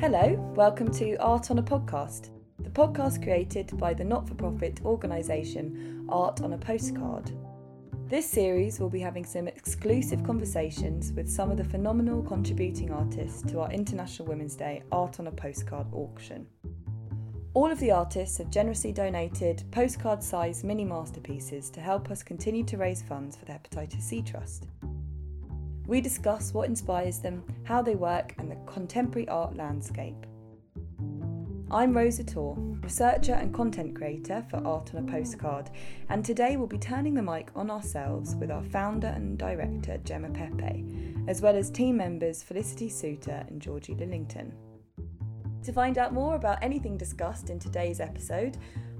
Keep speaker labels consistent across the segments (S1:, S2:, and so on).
S1: Hello, welcome to Art on a Podcast, the podcast created by the not for profit organisation Art on a Postcard. This series will be having some exclusive conversations with some of the phenomenal contributing artists to our International Women's Day Art on a Postcard auction. All of the artists have generously donated postcard sized mini masterpieces to help us continue to raise funds for the Hepatitis C Trust. We discuss what inspires them, how they work, and the contemporary art landscape. I'm Rosa Tor, researcher and content creator for Art on a Postcard, and today we'll be turning the mic on ourselves with our founder and director Gemma Pepe, as well as team members Felicity Suter and Georgie Lillington. To find out more about anything discussed in today's episode,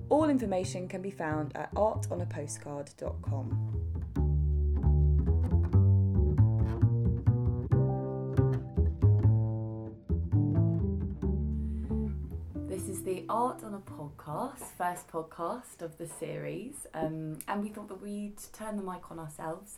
S1: all information can be found at artonapostcard.com. Art on a Podcast, first podcast of the series, um, and we thought that we'd turn the mic on ourselves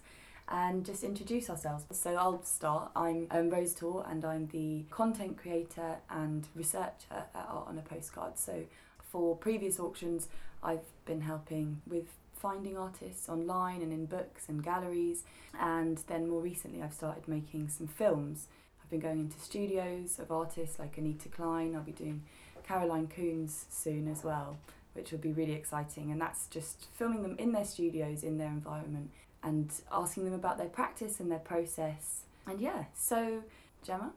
S1: and just introduce ourselves. So I'll start. I'm um, Rose Tor, and I'm the content creator and researcher at Art on a Postcard. So for previous auctions, I've been helping with finding artists online and in books and galleries, and then more recently, I've started making some films. I've been going into studios of artists like Anita Klein. I'll be doing Caroline Coons soon as well, which will be really exciting. And that's just filming them in their studios, in their environment, and asking them about their practice and their process. And yeah, so Gemma,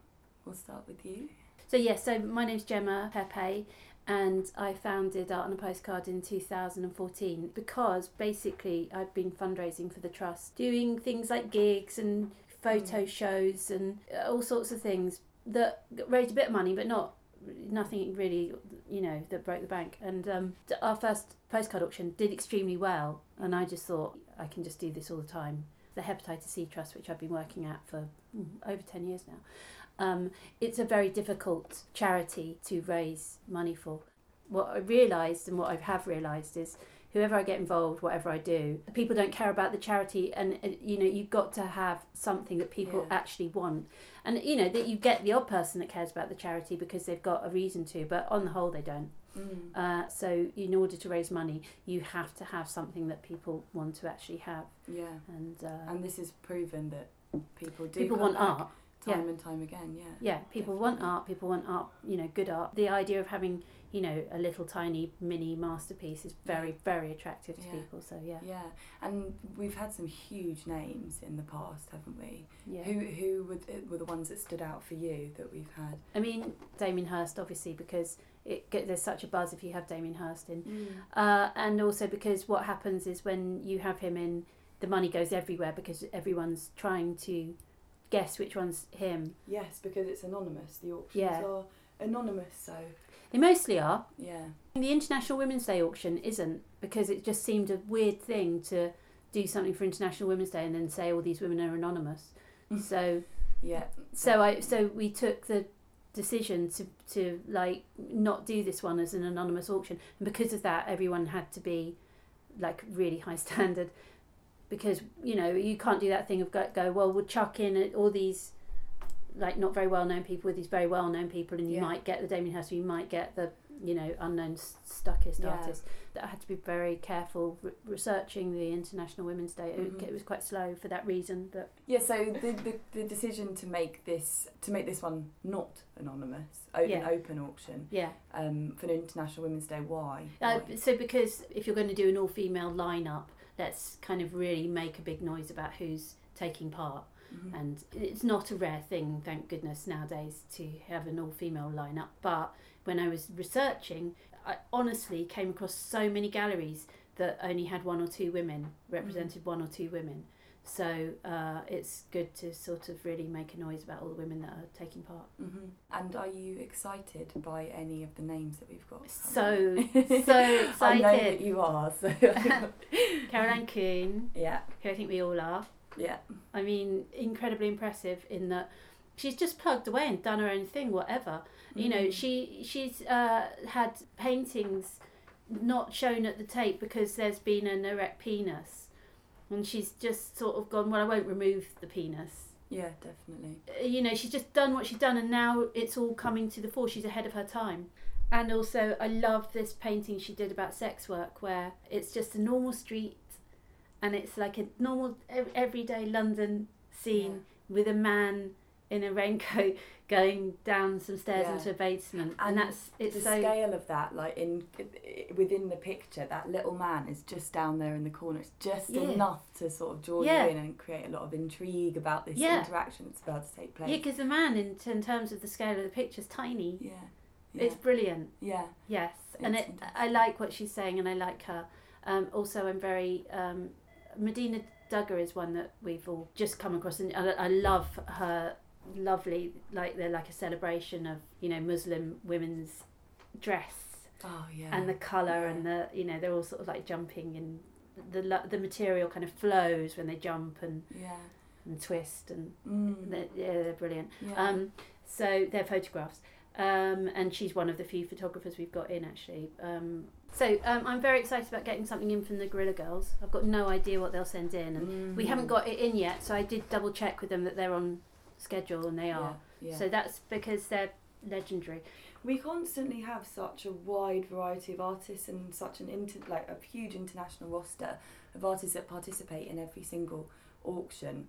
S1: we'll start with you.
S2: So yeah, so my name's Gemma Pepe and I founded Art on a Postcard in 2014 because basically I've been fundraising for the trust, doing things like gigs and photo
S1: Mm.
S2: shows and all sorts of things that raised a bit of money but not nothing really you know that broke the bank and um, our first postcard auction did extremely well and I just thought I can just do this all the time the hepatitis C trust which I've been working at for mm, over 10 years now um, it's a very difficult charity to raise money for. What I realised and what I have realised is whoever I get involved, whatever I do, people don't care about the charity, and you know you've got to have something that people
S1: Yeah.
S2: actually want, and you know that you get the odd person that cares about the charity because they've got a reason to, but on the whole they don't.
S1: Mm.
S2: Uh, so in order to raise money, you have to have something that people want to actually have,
S1: Yeah,
S2: and, uh,
S1: and this is proven that people do
S2: people want
S1: back
S2: art.
S1: Time and time again. Yeah.
S2: Yeah, people want art. People want art. You know, good art. The idea of having you know a little tiny mini masterpiece is very very attractive to
S1: Yeah.
S2: people. So yeah,
S1: Yeah, and we've had some huge names in the past, haven't we?
S2: yeah.
S1: Who who were th- were the ones that stood out for you that we've had?
S2: I mean, Damien Hirst obviously because it get, there's such a buzz if you have Damien Hirst in, uh, and also because what happens is when you have him in, the money goes everywhere because everyone's trying to guess which one's him.
S1: Yes, because it's anonymous. The auctions
S2: Yeah.
S1: are anonymous, so
S2: They mostly are.
S1: yeah.
S2: The International Women's Day auction isn't because it just seemed a weird thing to do something for International Women's Day and then say all these women are anonymous. Mm. so
S1: Yeah.
S2: so I so we took the decision to to like not do this one as an anonymous auction and because of that everyone had to be like really high standard because you know you can't do that thing of go, go well we'll chuck in all these like not very well known people with these very well known people and you
S1: Yeah.
S2: might get the Damien Hirst you might get the you know unknown stuckist
S1: Yeah.
S2: artist that I had to be very careful re- researching the International Women's Day it,
S1: Mhm.
S2: it was quite slow for that reason but
S1: Yeah, so the, the, the decision to make this to make this one not anonymous, open
S2: Yeah.
S1: open auction,
S2: yeah
S1: um, for an International Women's Day. Why?
S2: Uh,
S1: Why?
S2: so because if you're going to do an all-female lineup, let's kind of really make a big noise about who's taking part.
S1: Mhm.
S2: And it's not a rare thing, thank goodness, nowadays to have an all-female lineup. But when I was researching, I honestly came across so many galleries that only had one or two women represented one or two women. So uh, it's good to sort of really make a noise about all the women that are taking part.
S1: Mhm. And are you excited by any of the names that we've got?
S2: So, so
S1: I know that
S2: excited.
S1: you are. So
S2: Caroline Coon,
S1: yeah,
S2: who I think we all are.
S1: yeah,
S2: I mean, incredibly impressive in that she's just plugged away and done her own thing, whatever. You know,
S1: Mm.
S2: she she's uh, had paintings not shown at the Tate because there's been an erect penis, and she's just sort of gone. Well, I won't remove the penis.
S1: Yeah, definitely.
S2: Uh, You know, she's just done what she's done, and now it's all coming to the fore. She's ahead of her time. And also, I love this painting she did about sex work, where it's just a normal street, and it's like a normal everyday London scene with a man in a raincoat going down some stairs
S1: Yeah.
S2: into a basement, and,
S1: And
S2: that's it's
S1: the
S2: so
S1: scale of that, like in within the picture, that little man is just down there in the corner. It's just
S2: Yeah.
S1: enough to sort of draw
S2: Yeah.
S1: you in and create a lot of intrigue about this interaction that's about to take place.
S2: yeah, because the man in, in terms of the scale of the picture is tiny.
S1: yeah,
S2: It's brilliant.
S1: yeah.
S2: Yes, and it. I like what she's saying, and I like her. Um, also, I'm very um, Medina Dugger is one that we've all just come across, and I, I love her. Lovely, like they're like a celebration of you know Muslim women's dress
S1: Oh yeah.
S2: and the color
S1: Yeah.
S2: and the you know they're all sort of like jumping and the the material kind of flows when they jump and,
S1: yeah.
S2: and twist and
S1: Mm.
S2: they're, yeah they're brilliant.
S1: yeah.
S2: Um, so they're photographs. Um, and she's one of the few photographers we've got in actually. Um, so um, I'm very excited about getting something in from the Guerrilla Girls. I've got no idea what they'll send in, and we haven't
S1: Mm.
S2: got it in yet. So I did double check with them that they're on schedule, and they are.
S1: Yeah. yeah.
S2: So that's because they're legendary.
S1: we constantly have such a wide variety of artists and such an inter- like a huge international roster of artists that participate in every single auction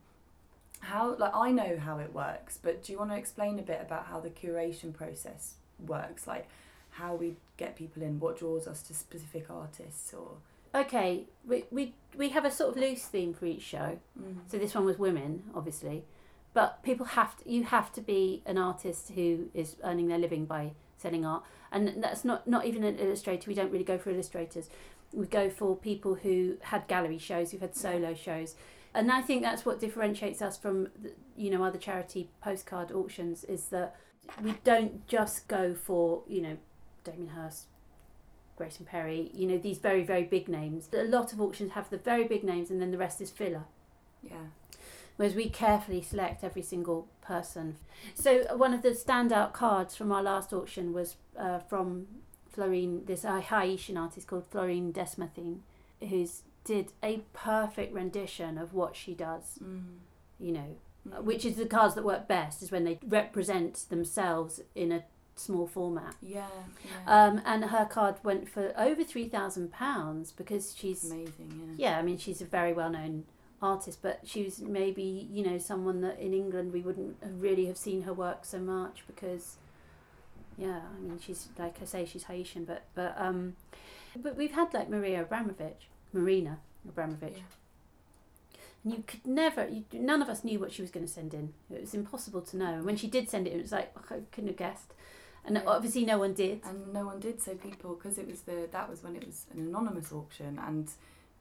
S1: how like i know how it works but do you want to explain a bit about how the curation process works like how we get people in what draws us to specific artists or
S2: Okay, we, we we have a sort of loose theme for each show.
S1: mm.
S2: So this one was women, obviously, but people have to, you have to be an artist who is earning their living by selling art, and that's not not even an illustrator. We don't really go for illustrators. We go for people who had gallery shows, who've had solo shows, and I think that's what differentiates us from you know other charity postcard auctions is that we don't just go for you know Damien Hirst. Grayson Perry, you know, these very, very big names. A lot of auctions have the very big names and then the rest is filler
S1: yeah
S2: whereas we carefully select every single person. So uh, one of the standout cards from our last auction was uh, from Florine, this Haitian artist called Florine Démosthène, who's did a perfect rendition of what she does.
S1: mm.
S2: You know,
S1: Mm.
S2: which is the cards that work best is when they represent themselves in a small format.
S1: yeah, yeah.
S2: Um, and her card went for over three thousand pounds because she's
S1: amazing yeah
S2: yeah, I mean, she's a very well known artist, but she was maybe, you know, someone that in England we wouldn't really have seen her work so much because, yeah, I mean, she's, like I say, she's Haitian, but, but, um, but we've had like Maria Abramovich, Marina Abramovich,
S1: Yeah.
S2: and you could never, you, none of us knew what she was going to send in. It was impossible to know. And when she did send it, it was like, I couldn't have guessed. And
S1: Yeah.
S2: obviously no one did.
S1: and no one did so people because it was the that was when it was an anonymous auction and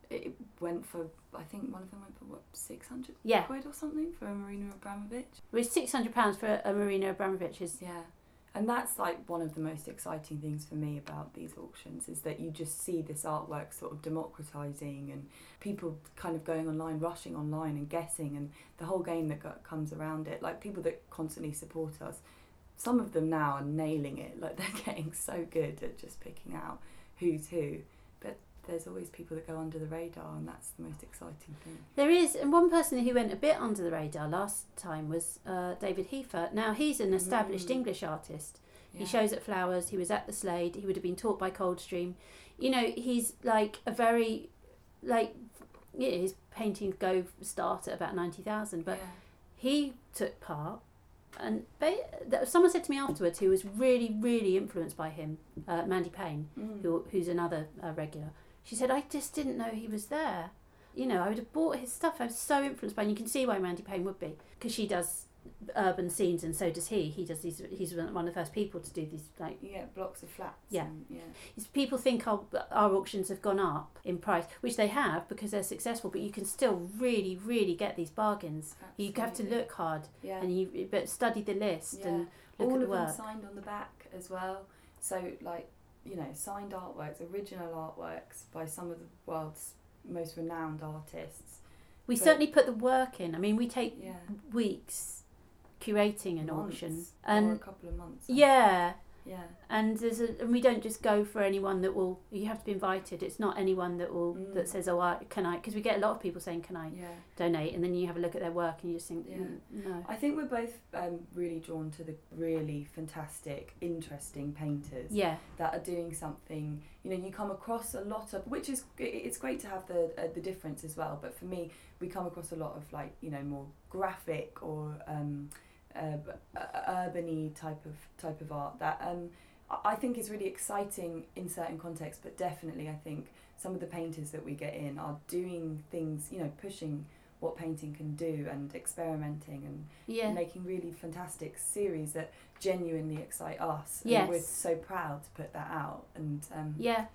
S1: it went for I think one of them went for what six hundred
S2: Yeah,
S1: quid or something for a Marina Abramovich.
S2: it was £600 for a Marina Abramovich is
S1: Yeah, and that's like one of the most exciting things for me about these auctions is that you just see this artwork sort of democratizing and people kind of going online, rushing online and guessing, and the whole game that comes around it. Like people that constantly support us, some of them now are nailing it. Like they're getting so good at just picking out who's who. There's always people that go under the radar, and that's the most exciting thing.
S2: There is, and one person who went a bit under the radar last time was uh, David Hepher. Now he's an established
S1: Mm.
S2: English artist. He shows at Flowers. He was at the Slade. He would have been taught by Coldstream. You know, he's like a very, like, yeah, his paintings go start at about ninety thousand, but
S1: Yeah.
S2: he took part. And someone said to me afterwards, who was really, really influenced by him, uh, Mandy Payne,
S1: Mm.
S2: who, who's another uh, regular. She said, I just didn't know he was there. You know, I would have bought his stuff. I was so influenced by him. You can see why Mandy Payne would be. Because she does urban scenes and so does he. He does these, he's one of the first people to do these, like,
S1: Yeah, blocks of flats.
S2: Yeah.
S1: and- yeah.
S2: people think our, our auctions have gone up in price, which they have because they're successful, but you can still really, really get these bargains. You have to look hard
S1: Yeah.
S2: and you but study the list
S1: Yeah.
S2: and look
S1: All
S2: at the
S1: of them signed on the back as well. So like you know, signed artworks, original artworks by some of the world's most renowned artists.
S2: We
S1: but-
S2: certainly put the work in. I mean, we take
S1: Yeah.
S2: weeks curating an
S1: months,
S2: auction
S1: or a
S2: and
S1: couple of months.
S2: Yeah,
S1: Yeah.
S2: And there's a, and we don't just go for anyone that will. You have to be invited. It's not anyone that will
S1: Mm.
S2: that says, "Oh, I, can I?" Because we get a lot of people saying, "Can I
S1: Yeah.
S2: donate?" And then you have a look at their work and you just think,
S1: Yeah.
S2: "Mm, "No."
S1: I think we're both um, really drawn to the really fantastic, interesting painters
S2: Yeah,
S1: that are doing something. You know, you come across a lot of, which is it's great to have the uh, the difference as well. But for me, we come across a lot of like you know more graphic or um, uh, urbany type of type of art that um, I I think is really exciting in certain contexts. But definitely, I think some of the painters that we get in are doing things. You know, pushing what painting can do and experimenting and
S2: yeah,
S1: making really fantastic series that genuinely excite us.
S2: Yes.
S1: And we're so proud to put that out. And um,
S2: yeah.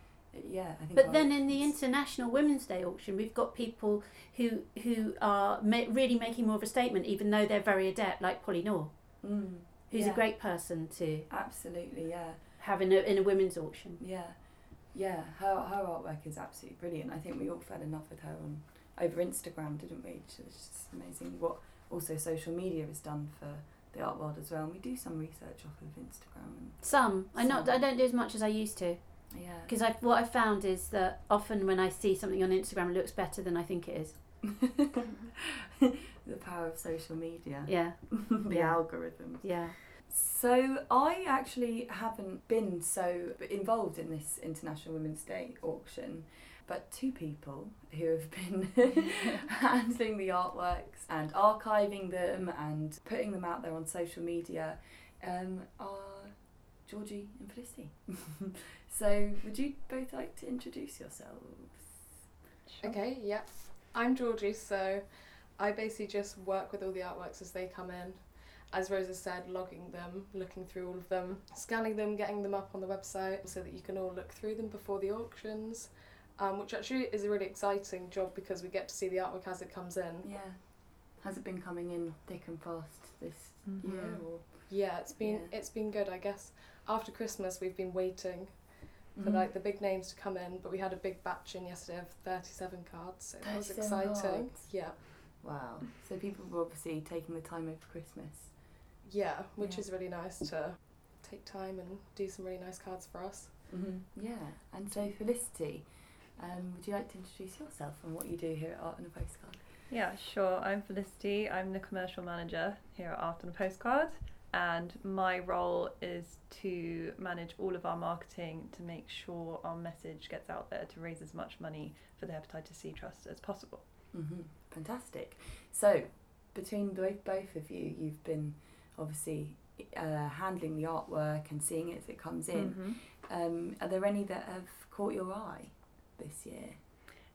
S1: Yeah, I think.
S2: But then in the International Women's Day auction, we've got people who who are ma- really making more of a statement, even though they're very adept, like Polly Nor,
S1: Mm,
S2: who's
S1: yeah,
S2: a great person to
S1: Absolutely, yeah,
S2: have in a, in a women's auction.
S1: yeah, yeah. Her her artwork is absolutely brilliant. I think we all fell in love with her on over Instagram, didn't we? It's just amazing what also social media has done for the art world as well. And we do some research off of Instagram. And,
S2: Some I not I don't do as much as I used to
S1: yeah.
S2: because I what I found is that often when I see something on Instagram, it looks better than I think it is.
S1: the power of social media,
S2: Yeah,
S1: the
S2: Yeah.
S1: algorithms.
S2: yeah.
S1: So I actually haven't been so involved in this International Women's Day auction, but two people who have been handling the artworks and archiving them and putting them out there on social media um, are Georgie and Felicity. So would you both like to introduce yourselves?
S3: Okay, yeah. I'm Georgie, so I basically just work with all the artworks as they come in. As Rosa said, logging them, looking through all of them, scanning them, getting them up on the website so that you can all look through them before the auctions, um, which actually is a really exciting job because we get to see the artwork as it comes in.
S1: Yeah. Has it been coming in thick and fast this
S2: Mm-hmm.
S1: year? Or?
S3: Yeah, it's been
S1: Yeah.
S3: it's been good, I guess. After Christmas, we've been waiting for
S1: Mhm.
S3: like the big names to come in, but we had a big batch in yesterday of 37 cards, so that was exciting.
S1: cards?
S3: Yeah.
S1: Wow. So people were obviously taking the time over Christmas.
S3: Yeah, which
S1: Yeah.
S3: is really nice to take time and do some really nice cards for us.
S1: Mm-hmm. Yeah. And so Felicity, um, would you like to introduce yourself and what you do here at Art and a Postcard?
S4: Yeah, sure. I'm Felicity. I'm the commercial manager here at Art and a Postcard, and my role is to manage all of our marketing to make sure our message gets out there to raise as much money for the Hepatitis C Trust as possible.
S1: Mm-hmm. Fantastic. So between both both of you, you've been obviously uh, handling the artwork and seeing it as it comes in.
S4: Mhm.
S1: Um, are there any that have caught your eye this year?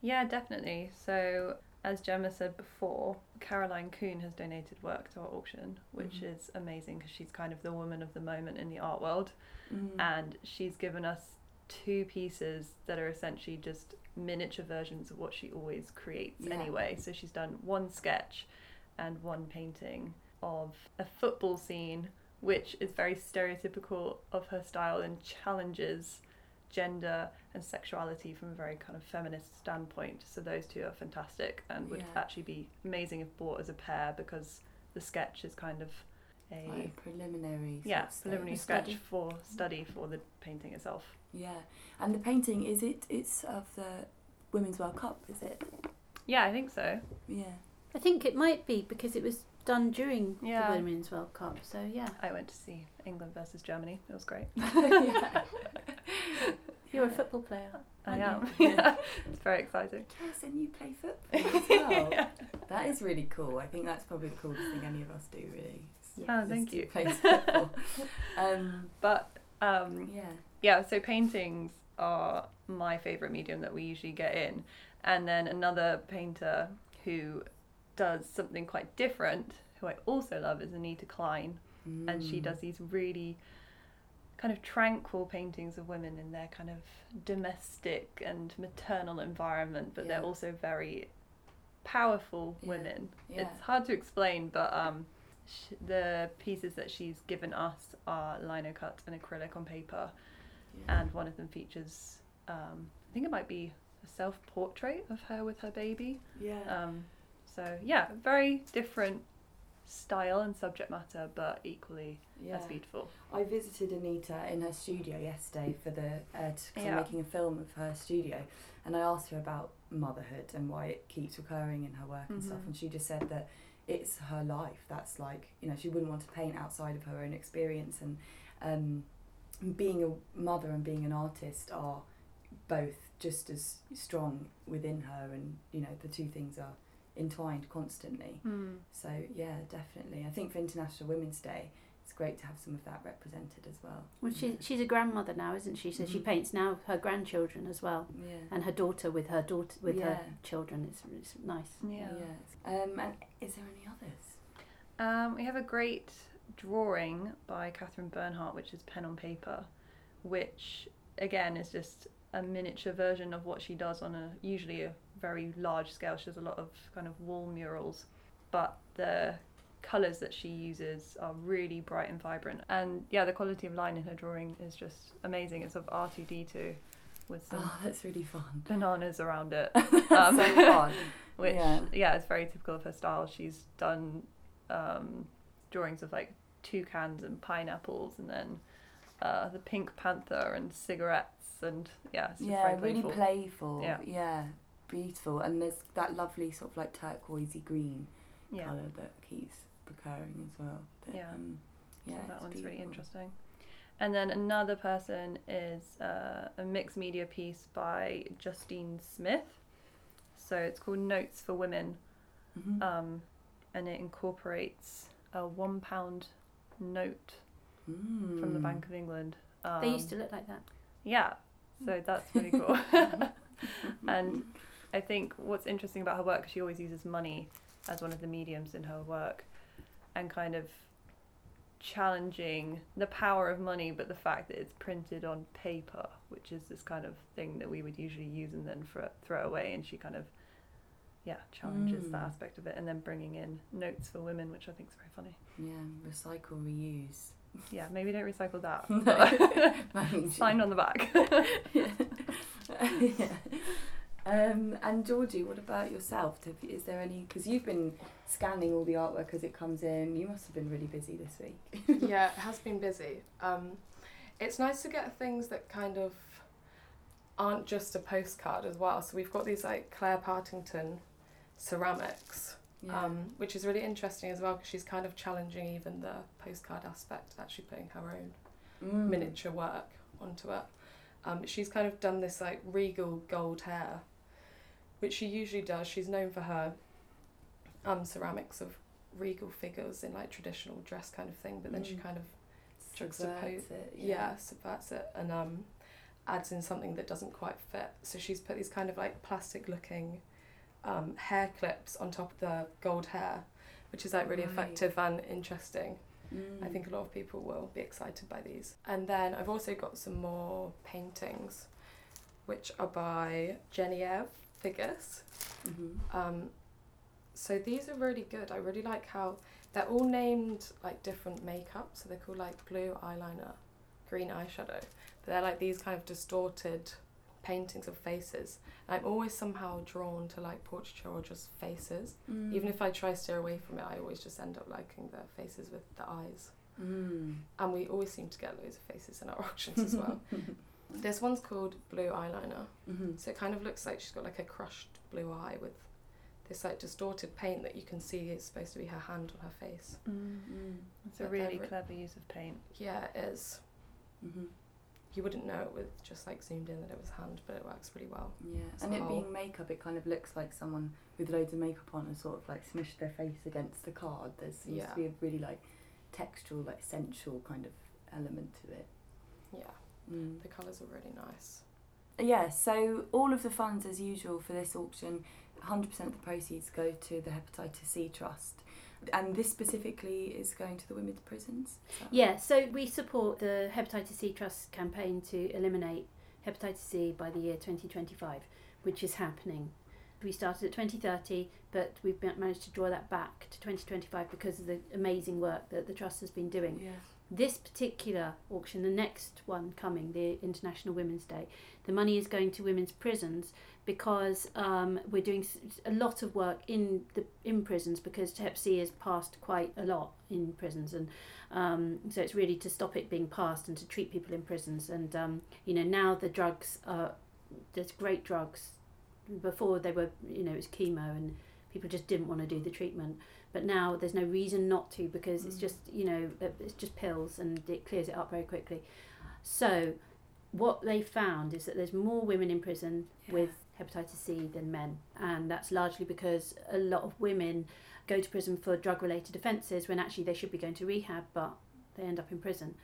S4: Yeah, definitely. So, as Gemma said before, Caroline Coon has donated work to our auction, which
S1: Mhm.
S4: is amazing because she's kind of the woman of the moment in the art world.
S1: Mm.
S4: and she's given us two pieces that are essentially just miniature versions of what she always creates
S1: Yeah.
S4: anyway. So she's done one sketch and one painting of a football scene, which is very stereotypical of her style and challenges gender and sexuality from a very kind of feminist standpoint. So those two are fantastic and would
S1: Yeah.
S4: actually be amazing if bought as a pair because the sketch is kind of a
S1: Like a preliminary. sort
S4: yeah,
S1: of
S4: preliminary sketch
S2: study.
S4: for study for the painting itself.
S1: Yeah, and the painting is it? It's of the Women's World Cup, is it?
S4: Yeah, I think so.
S1: Yeah.
S2: I think it might be because it was done during
S4: Yeah.
S2: the Women's World Cup. So yeah,
S4: I went to see England versus Germany. It was great.
S1: yeah.
S2: you're a football player.
S4: I
S2: aren't
S4: am. yeah, it's very exciting.
S1: Yes, and you play football as well.
S4: Yeah.
S1: That is really cool. I think that's probably the coolest thing any of us do, really. is-
S4: Oh,
S1: is
S4: thank
S1: to
S4: you.
S1: Play football. um,
S4: But um,
S1: yeah.
S4: yeah, so paintings are my favourite medium that we usually get in. And then another painter who does something quite different, who I also love, is Anita Klein. And she
S1: Mm.
S4: does these really kind of tranquil paintings of women in their kind of domestic and maternal environment, but they're also very powerful
S1: Yeah.
S4: women.
S1: Yeah.
S4: It's hard to explain, but um, sh- the pieces that she's given us are lino cut and acrylic on paper,
S1: Yeah.
S4: and one of them features, um, I think it might be a self portrait of her with her baby.
S1: yeah.
S4: Um, so yeah, very different style and subject matter, but equally
S1: Yeah.
S4: as beautiful.
S1: I visited Anita in her studio yesterday for the uh, t- 'cause I'm making a film of her studio, and I asked her about motherhood and why it keeps recurring in her work and stuff,
S4: Mhm.
S1: and she just said that it's her life. That's like you know she wouldn't want to paint outside of her own experience, and um, being a mother and being an artist are both just as strong within her, and you know the two things are entwined constantly. So yeah, definitely. I think for International Women's Day, it's great to have some of that represented as well.
S2: Well, she, she's a grandmother now, isn't she? So she
S1: Mhm.
S2: paints now her grandchildren as well,
S1: Yeah.
S2: and her daughter with her daughter with her children. It's, it's nice.
S4: Yeah.
S1: Yes. Um, and is there any others?
S4: Um, we have a great drawing by Katherine Bernhardt, which is pen on paper, which again is just a miniature version of what she does on a usually a very large scale. She does a lot of kind of wall murals, but the colours that she uses are really bright and vibrant. And yeah, the quality of line in her drawing is just amazing. It's of R2D2 with some
S1: Oh, that's really fun.
S4: bananas around it. Um,
S1: so fun.
S4: which
S1: Yeah.
S4: yeah. it's very typical of her style. She's done um, drawings of like toucans and pineapples, and then uh, the Pink Panther and cigarettes, and yeah,
S1: Yeah,
S4: very
S1: really
S4: playful.
S1: playful.
S4: Yeah.
S1: Yeah. Beautiful. And there's that lovely sort of like turquoisey green
S4: yeah,
S1: colour that keeps recurring as well. That,
S4: Yeah.
S1: Um,
S4: so
S1: yeah.
S4: that
S1: it's
S4: one's really interesting. And then another person is uh, a mixed media piece by Justine Smith. So it's called Notes for Women,
S1: Mhm.
S4: um, and it incorporates a one pound note from the
S1: Mm.
S4: Bank of England. Um,
S2: they used to look like that.
S4: Yeah, so that's really cool. and I think what's interesting about her work, is she always uses money as one of the mediums in her work, and kind of challenging the power of money, but the fact that it's printed on paper, which is this kind of thing that we would usually use and then throw, throw away. And she kind of, yeah, challenges that
S1: Mm.
S4: aspect of it, and then bringing in notes for women, which I think is very funny.
S1: Yeah, recycle, reuse.
S4: Yeah, maybe don't recycle that.
S1: No.
S4: but
S1: I mean, she-
S4: Sign on the back.
S1: yeah. yeah. Um, and Georgie, what about yourself? Is there any? Because you've been scanning all the artwork as it comes in. You must have been really busy this week.
S3: yeah, it has been busy. Um, it's nice to get things that kind of aren't just a postcard as well. So we've got these like Claire Partington ceramics, um, which is really interesting as well because she's kind of challenging even the postcard aspect, actually putting her own
S1: Mm.
S3: miniature work onto it. Um, she's kind of done this like regal gold hair, which she usually does. She's known for her um, ceramics of regal figures in like traditional dress kind of thing, but then she
S1: Mm.
S3: kind of
S1: Subverts
S3: juxtapose
S1: it.
S3: yeah. subverts it and um, adds in something that doesn't quite fit. So she's put these kind of like plastic looking um, hair clips on top of the gold hair, which is like really
S1: Right.
S3: effective and interesting.
S1: Mm.
S3: I think a lot of people will be excited by these. And then I've also got some more paintings, which are by Genevieve Figgis.
S1: Mhm.
S3: Um, so these are really good. I really like how they're all named like different makeup. So they're called like blue eyeliner, green eyeshadow. But they're like these kind of distorted paintings of faces. And I'm always somehow drawn to like portraiture or just faces.
S1: Mm.
S3: Even if I try to steer away from it, I always just end up liking the faces with the eyes.
S1: Mm.
S3: And we always seem to get loads of faces in our auctions as well. this one's called blue eyeliner.
S1: Mhm.
S3: So it kind of looks like she's got like a crushed blue eye with this like distorted paint that you can see is supposed to be her hand on her face.
S1: Mm.
S4: It's a really
S3: re-
S4: clever use of paint.
S3: Yeah, it is.
S1: Mhm.
S3: You wouldn't know it with just like zoomed in that it was hand, but it works really well.
S1: Yeah,
S3: It's
S1: and it
S3: all-
S1: being makeup, it kind of looks like someone with loads of makeup on and sort of like smushed their face against the card. There seems
S3: Yeah.
S1: to be a really like textural, like sensual kind of element to it.
S3: Yeah,
S1: Mm.
S3: the colours are really nice.
S1: Yeah, so all of the funds, as usual, for this auction, 100% of the proceeds go to the Hepatitis C Trust. And this specifically is going to the women's prisons? Is
S2: Yeah, so we support the Hepatitis C Trust campaign to eliminate hepatitis C by the year 2025, which is happening. We started at 2030, but we've managed to draw that back to 2025 because of the amazing work that the Trust has been doing.
S1: Yeah.
S2: This particular auction, the next one coming, the International Women's Day, the money is going to women's prisons because um, we're doing a lot of work in the in prisons because Hep C is passed quite a lot in prisons, and um, so it's really to stop it being passed and to treat people in prisons. And um, you know now the drugs are there's great drugs. Before they were you know it was chemo and people just didn't want to do the treatment but now there's no reason not to because it's
S1: Mm.
S2: just you know it's just pills and it clears it up very quickly. So what they found is that there's more women in prison with hepatitis C than men and that's largely because a lot of women go to prison for drug related offences when actually they should be going to rehab but they end up in prison.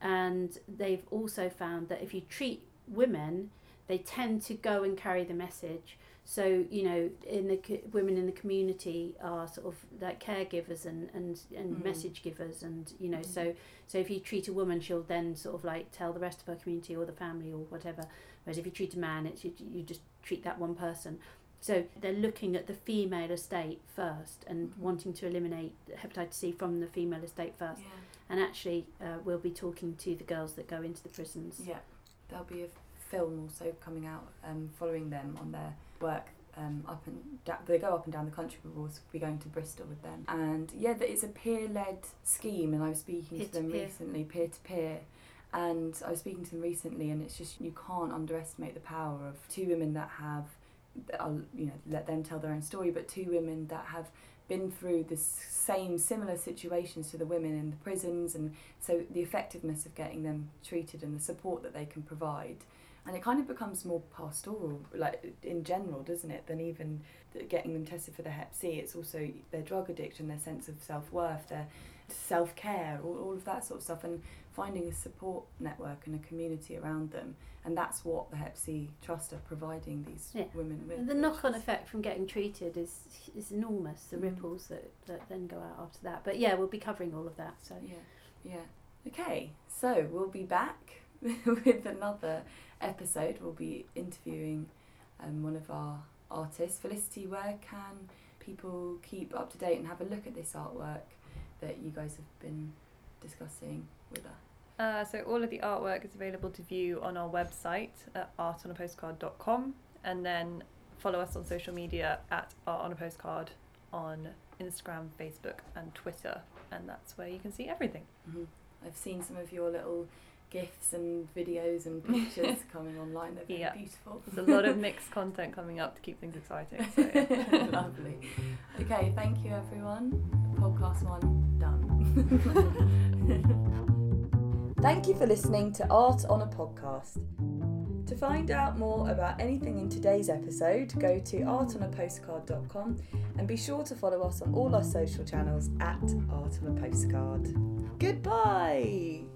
S2: And they've also found that if you treat women they tend to go and carry the message so you know in the co- women in the community are sort of like caregivers and and, and
S1: Mm.
S2: message givers and you know
S1: Mm.
S2: so so if you treat a woman she'll then sort of like tell the rest of her community or the family or whatever whereas if you treat a man it's you, you just treat that one person so they're looking at the female estate first and
S1: Mhm.
S2: wanting to eliminate hepatitis C from the female estate first
S1: Yeah.
S2: and actually uh, we'll be talking to the girls that go into the prisons
S1: Yeah, there'll be a film also coming out um, following them on their work um, up and da- they go up and down the country. But we'll also be going to Bristol with them, and yeah, it's a peer-led scheme. And I was speaking to them
S2: Peer-to-peer.
S1: recently, peer-to-peer. And I was speaking to them recently, and it's just you can't underestimate the power of two women that have, I'll you know let them tell their own story, but two women that have been through the same similar situations to the women in the prisons, and so the effectiveness of getting them treated and the support that they can provide and it kind of becomes more pastoral like in general doesn't it than even getting them tested for the hep c it's also their drug addiction their sense of self-worth their self-care all, all of that sort of stuff and finding a support network and a community around them and that's what the hep c trust are providing these
S2: Yeah.
S1: women with
S2: the knock-on effect from getting treated is is enormous. The
S1: Mm.
S2: ripples that, that then go out after that. But yeah, we'll be covering all of that. So
S1: Yeah, yeah. Okay, so we'll be back with another episode. We'll be interviewing um, one of our artists. Felicity, where can people keep up to date and have a look at this artwork that you guys have been discussing with us?
S4: Uh, so all of the artwork is available to view on our website at artonapostcard.com and then follow us on social media at art on a postcard on Instagram, Facebook and Twitter and that's where you can see everything.
S1: hmm I've seen some of your little gifs and videos and pictures coming online. They're very
S4: Yeah.
S1: beautiful.
S4: There's a lot of mixed content coming up to keep things exciting. So yeah.
S1: Lovely. Okay, thank you everyone. Podcast one done. thank you for listening to Art on a Podcast. To find out more about anything in today's episode, go to artonapostcard.com and be sure to follow us on all our social channels at Art on a Postcard. Goodbye!